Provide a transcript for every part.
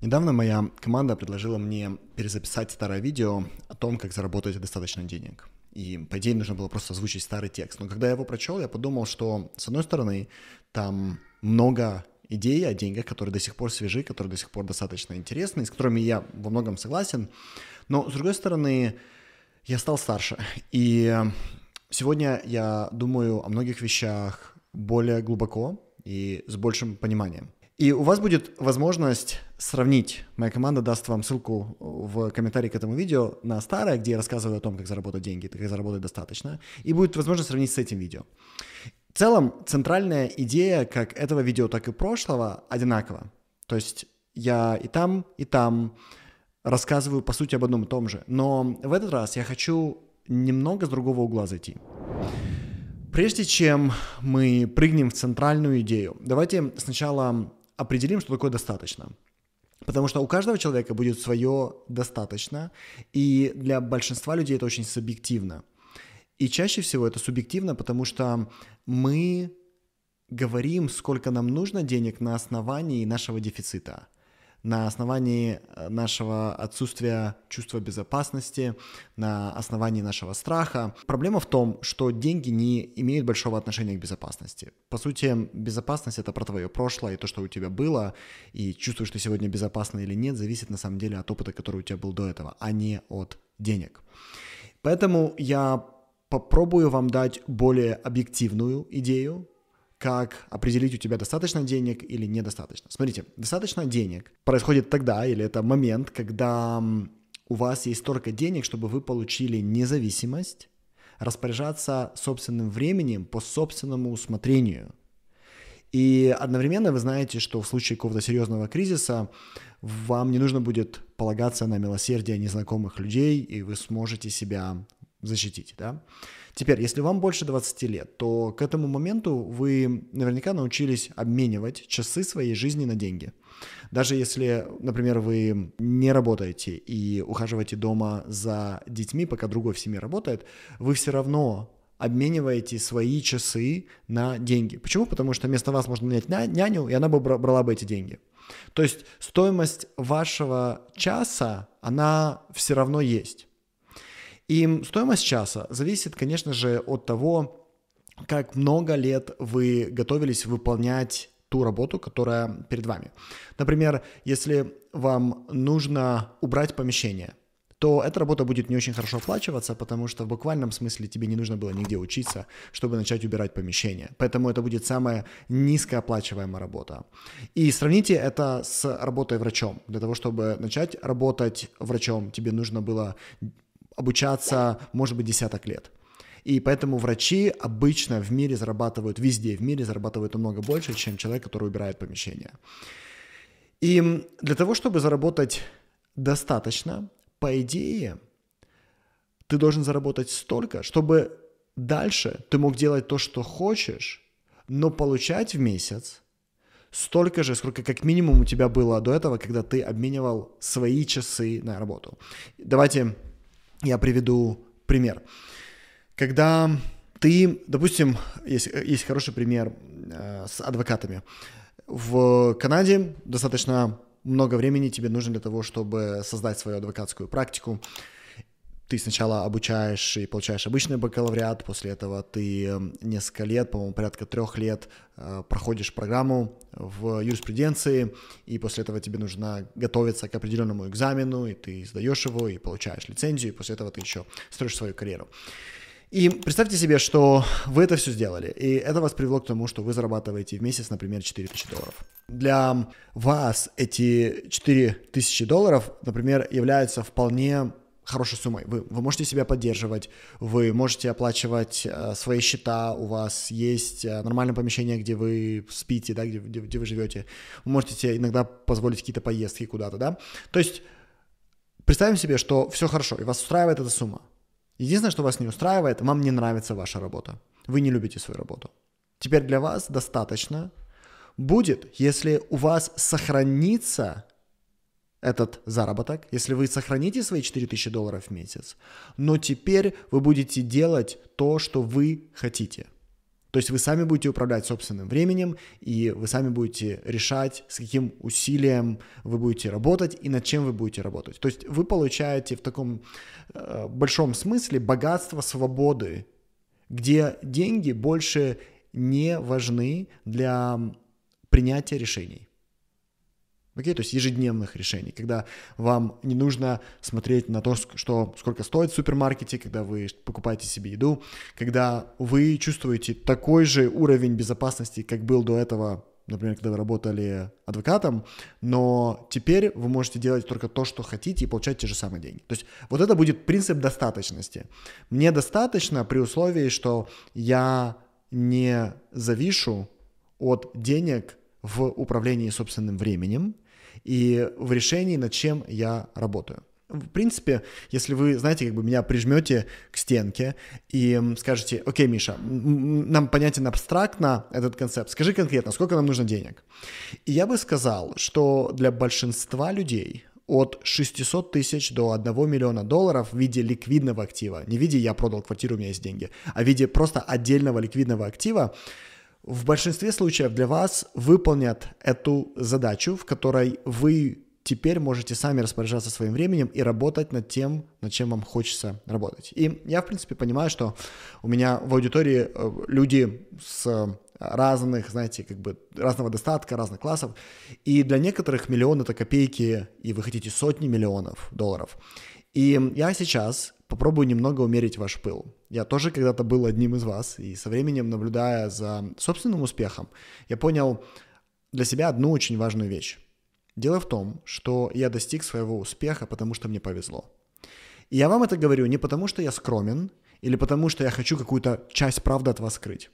Недавно моя команда предложила мне перезаписать старое видео о том, как заработать достаточно денег. И, по идее, нужно было просто озвучить старый текст. Но когда я его прочел, я подумал, что, с одной стороны, там много идей о деньгах, которые до сих пор свежи, которые до сих пор достаточно интересны, с которыми я во многом согласен. Но, с другой стороны, я стал старше. И сегодня я думаю о многих вещах более глубоко и с большим пониманием. И у вас будет возможность сравнить. Моя команда даст вам ссылку в комментарии к этому видео на старое, где я рассказываю о том, как заработать деньги, как заработать достаточно. И будет возможность сравнить с этим видео. В целом, центральная идея как этого видео, так и прошлого одинакова. То есть я и там, и там рассказываю, по сути, об одном и том же. Но в этот раз я хочу немного с другого угла зайти. Прежде чем мы прыгнем в центральную идею, давайте сначала определим, что такое достаточно. Потому что у каждого человека будет свое достаточно, и для большинства людей это очень субъективно. И чаще всего это субъективно, потому что мы говорим, сколько нам нужно денег на основании нашего дефицита – на основании э, нашего отсутствия чувства безопасности, на основании нашего страха. Проблема в том, что деньги не имеют большого отношения к безопасности. По сути, безопасность — это про твое прошлое и то, что у тебя было, и чувствуешь ты сегодня безопасно или нет, зависит на самом деле от опыта, который у тебя был до этого, а не от денег. Поэтому я попробую вам дать более объективную идею, как определить, у тебя достаточно денег или недостаточно. Смотрите, достаточно денег происходит тогда, или это момент, когда у вас есть столько денег, чтобы вы получили независимость, распоряжаться собственным временем по собственному усмотрению. И одновременно вы знаете, что в случае какого-то серьезного кризиса вам не нужно будет полагаться на милосердие незнакомых людей, и вы сможете себя защитить, да. Теперь, если вам больше 20 лет, то к этому моменту вы наверняка научились обменивать часы своей жизни на деньги. Даже если, например, вы не работаете и ухаживаете дома за детьми, пока другой в семье работает, вы все равно обмениваете свои часы на деньги. Почему? Потому что вместо вас можно нанять няню, и она бы брала бы эти деньги. То есть стоимость вашего часа, она все равно есть. И стоимость часа зависит, конечно же, от того, как много лет вы готовились выполнять ту работу, которая перед вами. Например, если вам нужно убрать помещение, то эта работа будет не очень хорошо оплачиваться, потому что в буквальном смысле тебе не нужно было нигде учиться, чтобы начать убирать помещение. Поэтому это будет самая низкооплачиваемая работа. И сравните это с работой врачом. Для того, чтобы начать работать врачом, тебе нужно было обучаться, может быть, десяток лет. И поэтому врачи обычно в мире зарабатывают, везде в мире зарабатывают намного больше, чем человек, который убирает помещение. И для того, чтобы заработать достаточно, по идее, ты должен заработать столько, чтобы дальше ты мог делать то, что хочешь, но получать в месяц столько же, сколько как минимум у тебя было до этого, когда ты обменивал свои часы на работу. Давайте я приведу пример. Когда ты, допустим, есть, есть хороший пример э, с адвокатами. В Канаде достаточно много времени тебе нужно для того, чтобы создать свою адвокатскую практику ты сначала обучаешь и получаешь обычный бакалавриат, после этого ты эм, несколько лет, по-моему, порядка трех лет э, проходишь программу в юриспруденции, и после этого тебе нужно готовиться к определенному экзамену, и ты сдаешь его, и получаешь лицензию, и после этого ты еще строишь свою карьеру. И представьте себе, что вы это все сделали, и это вас привело к тому, что вы зарабатываете в месяц, например, 4000 долларов. Для вас эти 4000 долларов, например, являются вполне хорошей суммой. Вы, вы можете себя поддерживать, вы можете оплачивать э, свои счета, у вас есть э, нормальное помещение, где вы спите, да, где, где, где вы живете. Вы можете иногда позволить какие-то поездки куда-то, да. То есть представим себе, что все хорошо, и вас устраивает эта сумма. Единственное, что вас не устраивает, вам не нравится ваша работа. Вы не любите свою работу. Теперь для вас достаточно будет, если у вас сохранится этот заработок, если вы сохраните свои 4000 долларов в месяц, но теперь вы будете делать то, что вы хотите. То есть вы сами будете управлять собственным временем, и вы сами будете решать, с каким усилием вы будете работать и над чем вы будете работать. То есть вы получаете в таком э, большом смысле богатство свободы, где деньги больше не важны для принятия решений. Окей, то есть ежедневных решений, когда вам не нужно смотреть на то, что, сколько стоит в супермаркете, когда вы покупаете себе еду, когда вы чувствуете такой же уровень безопасности, как был до этого, например, когда вы работали адвокатом, но теперь вы можете делать только то, что хотите, и получать те же самые деньги. То есть вот это будет принцип достаточности. Мне достаточно при условии, что я не завишу от денег в управлении собственным временем и в решении, над чем я работаю. В принципе, если вы, знаете, как бы меня прижмете к стенке и скажете, окей, Миша, нам понятен абстрактно этот концепт, скажи конкретно, сколько нам нужно денег? И я бы сказал, что для большинства людей от 600 тысяч до 1 миллиона долларов в виде ликвидного актива, не в виде я продал квартиру, у меня есть деньги, а в виде просто отдельного ликвидного актива, в большинстве случаев для вас выполнят эту задачу, в которой вы теперь можете сами распоряжаться своим временем и работать над тем, над чем вам хочется работать. И я, в принципе, понимаю, что у меня в аудитории э, люди с разных, знаете, как бы разного достатка, разных классов. И для некоторых миллион это копейки, и вы хотите сотни миллионов долларов. И я сейчас попробую немного умерить ваш пыл. Я тоже когда-то был одним из вас, и со временем, наблюдая за собственным успехом, я понял для себя одну очень важную вещь. Дело в том, что я достиг своего успеха, потому что мне повезло. И я вам это говорю не потому, что я скромен, или потому, что я хочу какую-то часть правды от вас скрыть.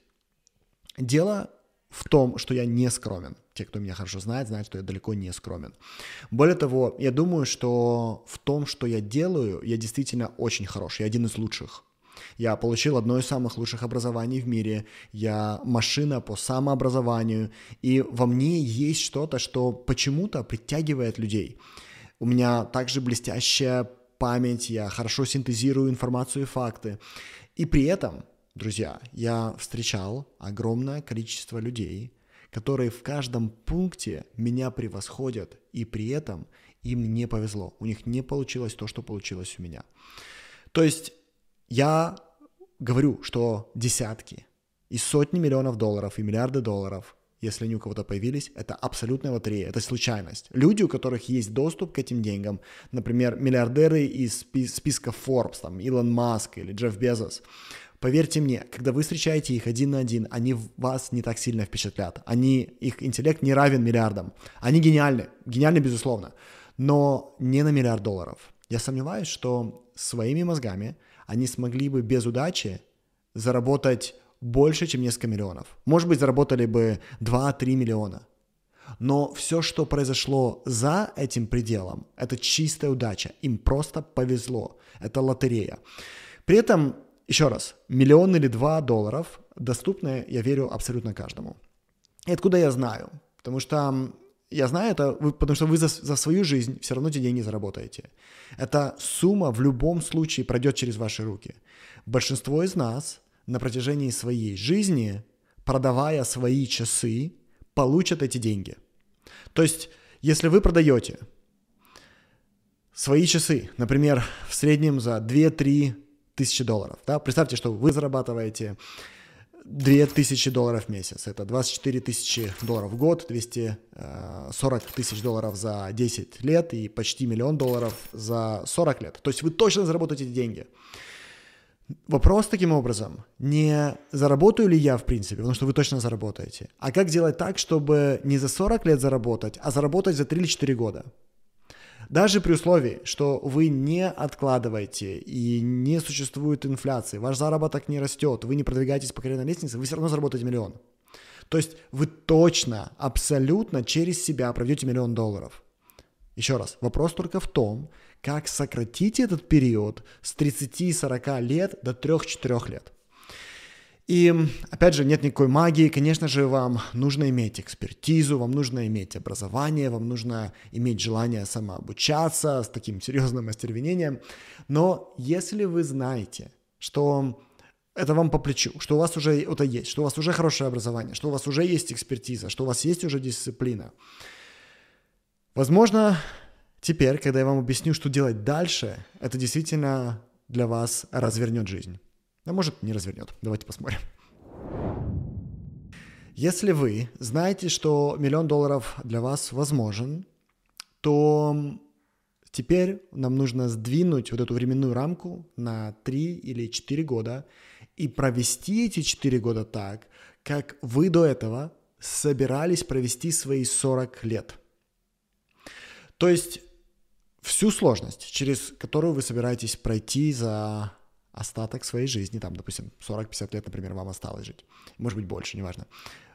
Дело в том, что я не скромен. Те, кто меня хорошо знает, знают, что я далеко не скромен. Более того, я думаю, что в том, что я делаю, я действительно очень хорош. Я один из лучших. Я получил одно из самых лучших образований в мире. Я машина по самообразованию. И во мне есть что-то, что почему-то притягивает людей. У меня также блестящая память, я хорошо синтезирую информацию и факты. И при этом Друзья, я встречал огромное количество людей, которые в каждом пункте меня превосходят, и при этом им не повезло. У них не получилось то, что получилось у меня. То есть я говорю, что десятки и сотни миллионов долларов и миллиарды долларов, если они у кого-то появились, это абсолютная лотерея, это случайность. Люди, у которых есть доступ к этим деньгам, например, миллиардеры из списка Forbes, там, Илон Маск или Джефф Безос, Поверьте мне, когда вы встречаете их один на один, они вас не так сильно впечатлят. Они, их интеллект не равен миллиардам. Они гениальны, гениальны безусловно, но не на миллиард долларов. Я сомневаюсь, что своими мозгами они смогли бы без удачи заработать больше, чем несколько миллионов. Может быть, заработали бы 2-3 миллиона. Но все, что произошло за этим пределом, это чистая удача. Им просто повезло. Это лотерея. При этом еще раз, миллион или два долларов доступны, я верю, абсолютно каждому. И откуда я знаю? Потому что я знаю это, потому что вы за, за свою жизнь все равно эти деньги заработаете. Эта сумма в любом случае пройдет через ваши руки. Большинство из нас на протяжении своей жизни, продавая свои часы, получат эти деньги. То есть, если вы продаете свои часы, например, в среднем за 2-3 тысячи долларов. Да? Представьте, что вы зарабатываете 2000 долларов в месяц. Это 24 тысячи долларов в год, 240 э, тысяч долларов за 10 лет и почти миллион долларов за 40 лет. То есть вы точно заработаете деньги. Вопрос таким образом, не заработаю ли я в принципе, потому что вы точно заработаете, а как сделать так, чтобы не за 40 лет заработать, а заработать за 3 или 4 года. Даже при условии, что вы не откладываете и не существует инфляции, ваш заработок не растет, вы не продвигаетесь по карьерной лестнице, вы все равно заработаете миллион. То есть вы точно, абсолютно через себя проведете миллион долларов. Еще раз, вопрос только в том, как сократить этот период с 30-40 лет до 3-4 лет. И, опять же, нет никакой магии. Конечно же, вам нужно иметь экспертизу, вам нужно иметь образование, вам нужно иметь желание самообучаться с таким серьезным остервенением. Но если вы знаете, что это вам по плечу, что у вас уже это есть, что у вас уже хорошее образование, что у вас уже есть экспертиза, что у вас есть уже дисциплина. Возможно, теперь, когда я вам объясню, что делать дальше, это действительно для вас развернет жизнь. А может, не развернет. Давайте посмотрим. Если вы знаете, что миллион долларов для вас возможен, то теперь нам нужно сдвинуть вот эту временную рамку на 3 или 4 года и провести эти 4 года так, как вы до этого собирались провести свои 40 лет. То есть всю сложность, через которую вы собираетесь пройти за остаток своей жизни, там, допустим, 40-50 лет, например, вам осталось жить, может быть, больше, неважно,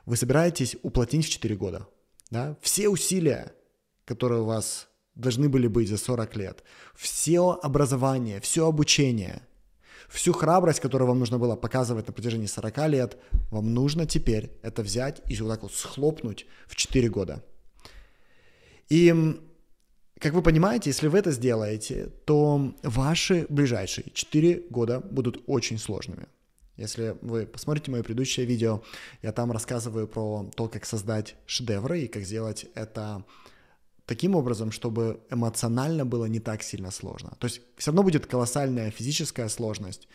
вы собираетесь уплотнить в 4 года, да, все усилия, которые у вас должны были быть за 40 лет, все образование, все обучение, всю храбрость, которую вам нужно было показывать на протяжении 40 лет, вам нужно теперь это взять и вот так вот схлопнуть в 4 года. И как вы понимаете, если вы это сделаете, то ваши ближайшие 4 года будут очень сложными. Если вы посмотрите мое предыдущее видео, я там рассказываю про то, как создать шедевры и как сделать это таким образом, чтобы эмоционально было не так сильно сложно. То есть все равно будет колоссальная физическая сложность,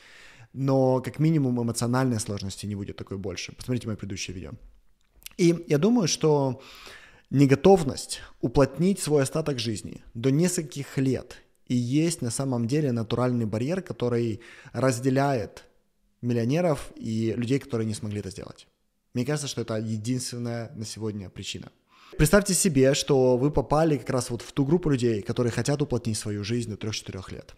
но как минимум эмоциональной сложности не будет такой больше. Посмотрите мое предыдущее видео. И я думаю, что Неготовность уплотнить свой остаток жизни до нескольких лет и есть на самом деле натуральный барьер, который разделяет миллионеров и людей, которые не смогли это сделать. Мне кажется, что это единственная на сегодня причина. Представьте себе, что вы попали как раз вот в ту группу людей, которые хотят уплотнить свою жизнь до 3-4 лет.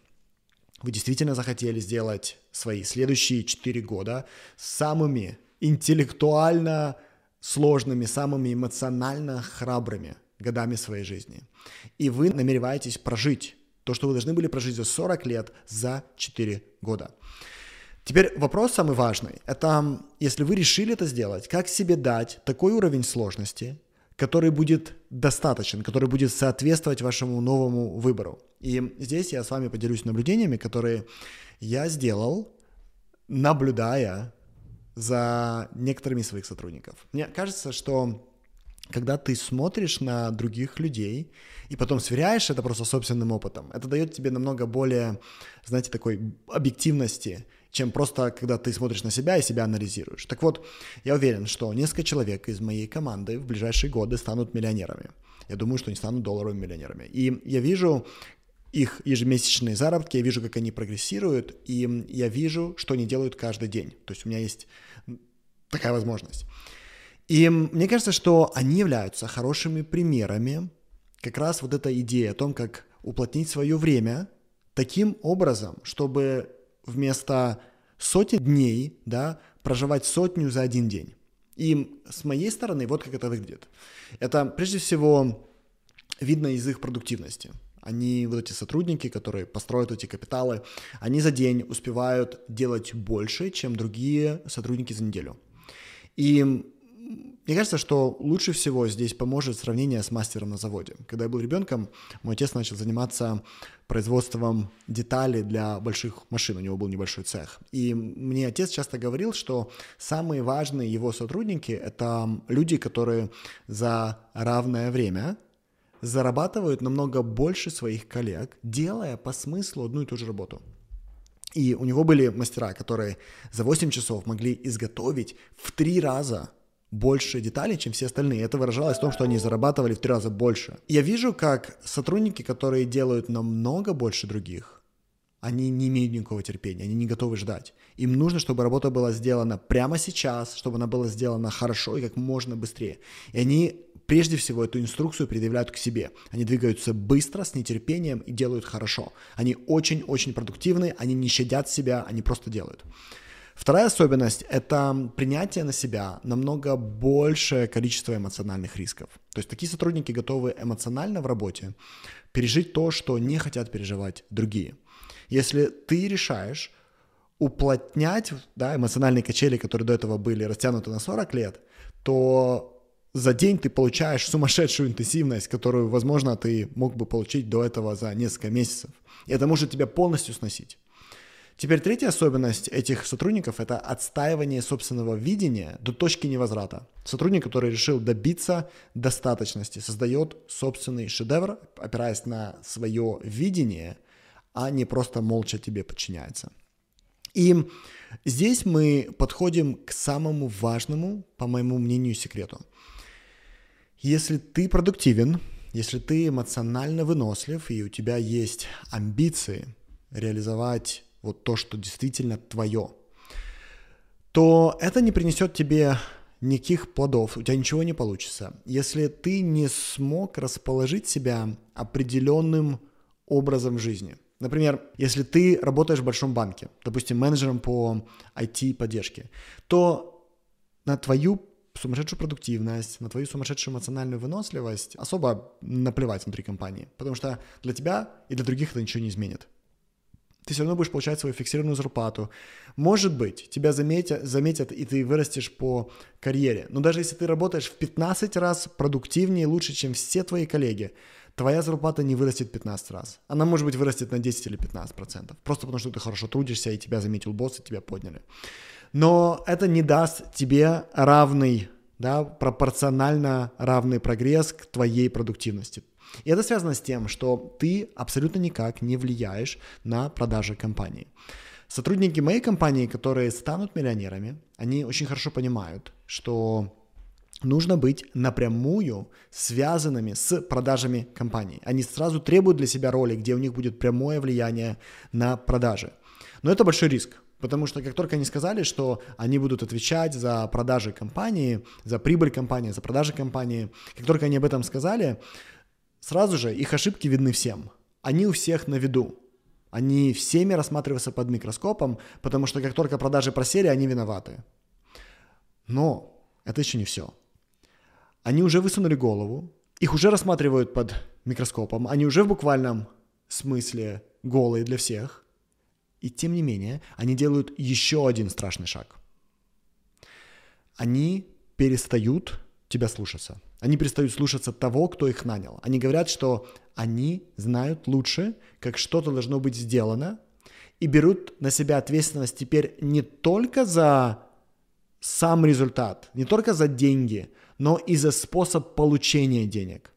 Вы действительно захотели сделать свои следующие 4 года самыми интеллектуально сложными, самыми эмоционально храбрыми годами своей жизни. И вы намереваетесь прожить то, что вы должны были прожить за 40 лет, за 4 года. Теперь вопрос самый важный. Это если вы решили это сделать, как себе дать такой уровень сложности, который будет достаточен, который будет соответствовать вашему новому выбору. И здесь я с вами поделюсь наблюдениями, которые я сделал, наблюдая за некоторыми своих сотрудников. Мне кажется, что когда ты смотришь на других людей и потом сверяешь это просто собственным опытом, это дает тебе намного более, знаете, такой объективности, чем просто когда ты смотришь на себя и себя анализируешь. Так вот, я уверен, что несколько человек из моей команды в ближайшие годы станут миллионерами. Я думаю, что они станут долларовыми миллионерами. И я вижу, их ежемесячные заработки, я вижу, как они прогрессируют, и я вижу, что они делают каждый день. То есть у меня есть такая возможность. И мне кажется, что они являются хорошими примерами как раз вот эта идея о том, как уплотнить свое время таким образом, чтобы вместо сотни дней, да, проживать сотню за один день. И с моей стороны, вот как это выглядит. Это прежде всего видно из их продуктивности. Они, вот эти сотрудники, которые построят эти капиталы, они за день успевают делать больше, чем другие сотрудники за неделю. И мне кажется, что лучше всего здесь поможет сравнение с мастером на заводе. Когда я был ребенком, мой отец начал заниматься производством деталей для больших машин, у него был небольшой цех. И мне отец часто говорил, что самые важные его сотрудники — это люди, которые за равное время зарабатывают намного больше своих коллег, делая по смыслу одну и ту же работу. И у него были мастера, которые за 8 часов могли изготовить в три раза больше деталей, чем все остальные. Это выражалось в том, что они зарабатывали в три раза больше. Я вижу, как сотрудники, которые делают намного больше других, они не имеют никакого терпения, они не готовы ждать. Им нужно, чтобы работа была сделана прямо сейчас, чтобы она была сделана хорошо и как можно быстрее. И они прежде всего эту инструкцию предъявляют к себе. Они двигаются быстро, с нетерпением и делают хорошо. Они очень-очень продуктивны, они не щадят себя, они просто делают. Вторая особенность – это принятие на себя намного большее количество эмоциональных рисков. То есть такие сотрудники готовы эмоционально в работе пережить то, что не хотят переживать другие. Если ты решаешь уплотнять да, эмоциональные качели, которые до этого были растянуты на 40 лет, то за день ты получаешь сумасшедшую интенсивность, которую, возможно, ты мог бы получить до этого за несколько месяцев. И это может тебя полностью сносить. Теперь третья особенность этих сотрудников – это отстаивание собственного видения до точки невозврата. Сотрудник, который решил добиться достаточности, создает собственный шедевр, опираясь на свое видение, а не просто молча тебе подчиняется. И здесь мы подходим к самому важному, по моему мнению, секрету. Если ты продуктивен, если ты эмоционально вынослив и у тебя есть амбиции реализовать вот то, что действительно твое, то это не принесет тебе никаких плодов, у тебя ничего не получится. Если ты не смог расположить себя определенным образом жизни. Например, если ты работаешь в большом банке, допустим, менеджером по IT-поддержке, то на твою сумасшедшую продуктивность, на твою сумасшедшую эмоциональную выносливость особо наплевать внутри компании, потому что для тебя и для других это ничего не изменит ты все равно будешь получать свою фиксированную зарплату. Может быть, тебя заметят, заметят, и ты вырастешь по карьере. Но даже если ты работаешь в 15 раз продуктивнее и лучше, чем все твои коллеги, твоя зарплата не вырастет 15 раз. Она, может быть, вырастет на 10 или 15 процентов. Просто потому, что ты хорошо трудишься, и тебя заметил босс, и тебя подняли. Но это не даст тебе равный, да, пропорционально равный прогресс к твоей продуктивности. И это связано с тем, что ты абсолютно никак не влияешь на продажи компании. Сотрудники моей компании, которые станут миллионерами, они очень хорошо понимают, что нужно быть напрямую связанными с продажами компании. Они сразу требуют для себя роли, где у них будет прямое влияние на продажи. Но это большой риск, Потому что как только они сказали, что они будут отвечать за продажи компании, за прибыль компании, за продажи компании, как только они об этом сказали, Сразу же их ошибки видны всем. Они у всех на виду. Они всеми рассматриваются под микроскопом, потому что как только продажи просели, они виноваты. Но это еще не все. Они уже высунули голову, их уже рассматривают под микроскопом, они уже в буквальном смысле голые для всех. И тем не менее, они делают еще один страшный шаг. Они перестают тебя слушаться. Они перестают слушаться того, кто их нанял. Они говорят, что они знают лучше, как что-то должно быть сделано, и берут на себя ответственность теперь не только за сам результат, не только за деньги, но и за способ получения денег.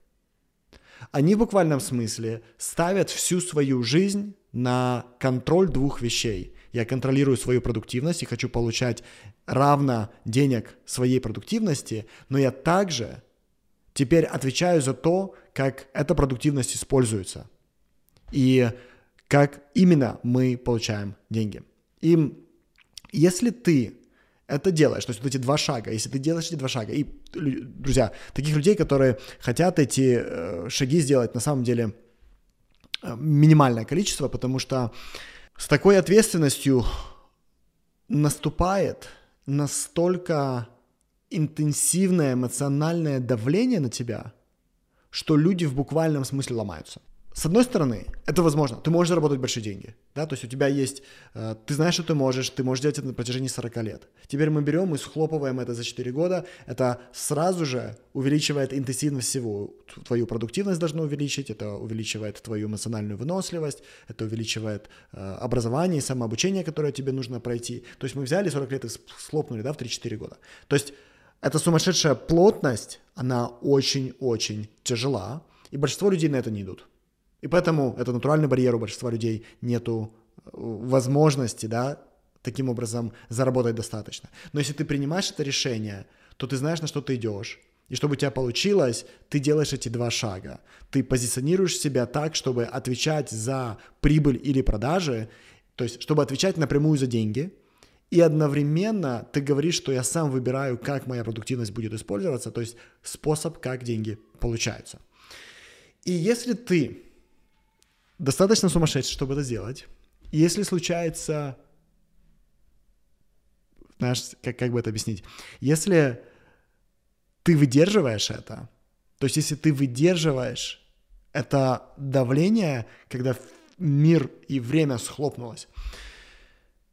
Они в буквальном смысле ставят всю свою жизнь на контроль двух вещей. Я контролирую свою продуктивность и хочу получать равно денег своей продуктивности, но я также теперь отвечаю за то, как эта продуктивность используется и как именно мы получаем деньги. И если ты это делаешь, то есть вот эти два шага, если ты делаешь эти два шага, и, друзья, таких людей, которые хотят эти э, шаги сделать, на самом деле минимальное количество, потому что с такой ответственностью наступает настолько интенсивное эмоциональное давление на тебя, что люди в буквальном смысле ломаются. С одной стороны, это возможно. Ты можешь заработать большие деньги. Да? То есть у тебя есть... Э, ты знаешь, что ты можешь, ты можешь делать это на протяжении 40 лет. Теперь мы берем и схлопываем это за 4 года. Это сразу же увеличивает интенсивность всего. Твою продуктивность должно увеличить, это увеличивает твою эмоциональную выносливость, это увеличивает э, образование и самообучение, которое тебе нужно пройти. То есть мы взяли 40 лет и схлопнули да, в 3-4 года. То есть эта сумасшедшая плотность, она очень-очень тяжела, и большинство людей на это не идут. И поэтому это натуральный барьер у большинства людей, нету э, возможности, да, таким образом заработать достаточно. Но если ты принимаешь это решение, то ты знаешь, на что ты идешь. И чтобы у тебя получилось, ты делаешь эти два шага. Ты позиционируешь себя так, чтобы отвечать за прибыль или продажи, то есть чтобы отвечать напрямую за деньги, и одновременно ты говоришь, что я сам выбираю, как моя продуктивность будет использоваться, то есть способ, как деньги получаются. И если ты достаточно сумасшедший, чтобы это сделать. Если случается, знаешь, как, как бы это объяснить, если ты выдерживаешь это, то есть если ты выдерживаешь это давление, когда мир и время схлопнулось,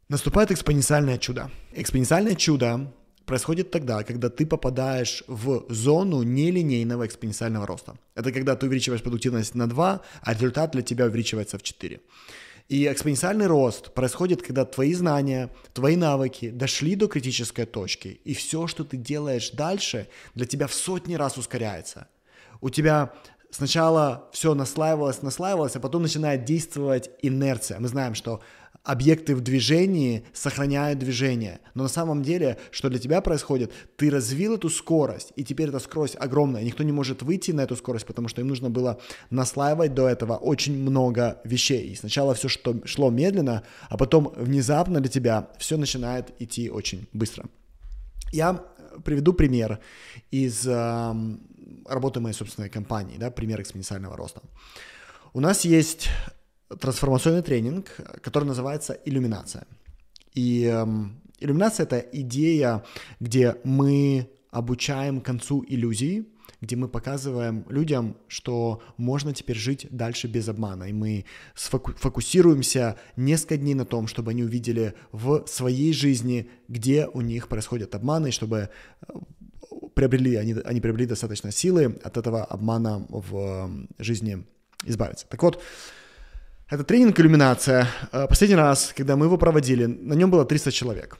наступает экспоненциальное чудо. Экспоненциальное чудо происходит тогда, когда ты попадаешь в зону нелинейного экспоненциального роста. Это когда ты увеличиваешь продуктивность на 2, а результат для тебя увеличивается в 4. И экспоненциальный рост происходит, когда твои знания, твои навыки дошли до критической точки, и все, что ты делаешь дальше, для тебя в сотни раз ускоряется. У тебя сначала все наслаивалось, наслаивалось, а потом начинает действовать инерция. Мы знаем, что объекты в движении сохраняют движение. Но на самом деле, что для тебя происходит, ты развил эту скорость, и теперь эта скорость огромная. Никто не может выйти на эту скорость, потому что им нужно было наслаивать до этого очень много вещей. И сначала все что шло медленно, а потом внезапно для тебя все начинает идти очень быстро. Я приведу пример из э, работы моей собственной компании, да, пример экспоненциального роста. У нас есть трансформационный тренинг, который называется иллюминация. И эм, иллюминация это идея, где мы обучаем концу иллюзии, где мы показываем людям, что можно теперь жить дальше без обмана. И мы фокусируемся несколько дней на том, чтобы они увидели в своей жизни, где у них происходят обманы, и чтобы э, приобрели, они, они приобрели достаточно силы от этого обмана в эм, жизни избавиться. Так вот, это тренинг «Иллюминация». Э, последний раз, когда мы его проводили, на нем было 300 человек.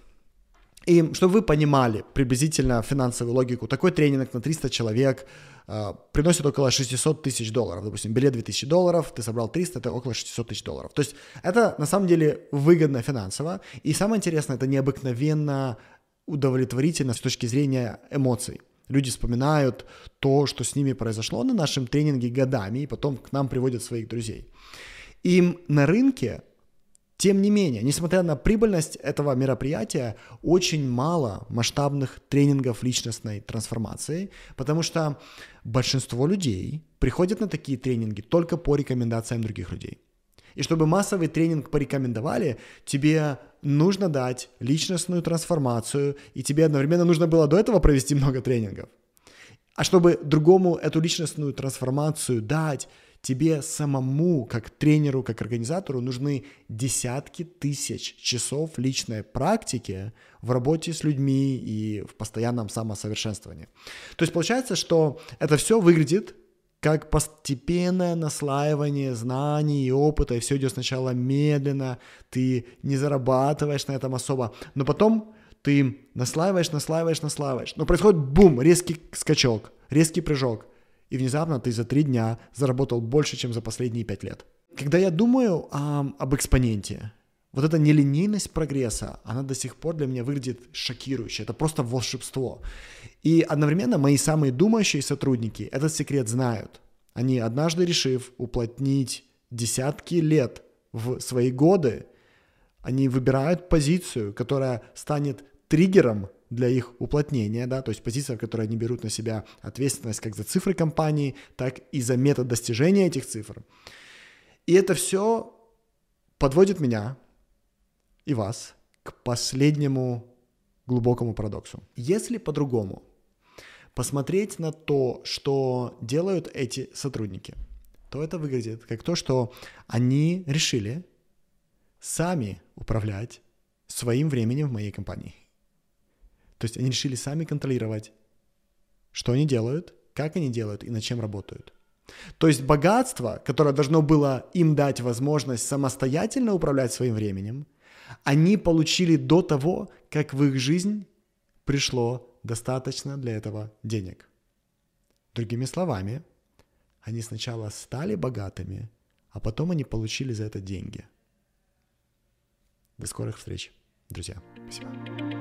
И чтобы вы понимали приблизительно финансовую логику, такой тренинг на 300 человек э, приносит около 600 тысяч долларов. Допустим, билет 2000 долларов, ты собрал 300, это около 600 тысяч долларов. То есть это на самом деле выгодно финансово. И самое интересное, это необыкновенно удовлетворительно с точки зрения эмоций. Люди вспоминают то, что с ними произошло на нашем тренинге годами, и потом к нам приводят своих друзей. И на рынке, тем не менее, несмотря на прибыльность этого мероприятия, очень мало масштабных тренингов личностной трансформации, потому что большинство людей приходят на такие тренинги только по рекомендациям других людей. И чтобы массовый тренинг порекомендовали, тебе нужно дать личностную трансформацию, и тебе одновременно нужно было до этого провести много тренингов. А чтобы другому эту личностную трансформацию дать, тебе самому, как тренеру, как организатору, нужны десятки тысяч часов личной практики в работе с людьми и в постоянном самосовершенствовании. То есть получается, что это все выглядит как постепенное наслаивание знаний и опыта, и все идет сначала медленно, ты не зарабатываешь на этом особо, но потом ты наслаиваешь, наслаиваешь, наслаиваешь, но происходит бум, резкий скачок, резкий прыжок, и внезапно ты за три дня заработал больше, чем за последние пять лет. Когда я думаю а, об экспоненте, вот эта нелинейность прогресса, она до сих пор для меня выглядит шокирующе. Это просто волшебство. И одновременно мои самые думающие сотрудники этот секрет знают. Они, однажды решив уплотнить десятки лет в свои годы, они выбирают позицию, которая станет триггером для их уплотнения, да, то есть позиция, в которой они берут на себя ответственность как за цифры компании, так и за метод достижения этих цифр. И это все подводит меня и вас к последнему глубокому парадоксу. Если по-другому посмотреть на то, что делают эти сотрудники, то это выглядит как то, что они решили сами управлять своим временем в моей компании. То есть они решили сами контролировать, что они делают, как они делают и над чем работают. То есть богатство, которое должно было им дать возможность самостоятельно управлять своим временем, они получили до того, как в их жизнь пришло достаточно для этого денег. Другими словами, они сначала стали богатыми, а потом они получили за это деньги. До скорых встреч, друзья. Спасибо.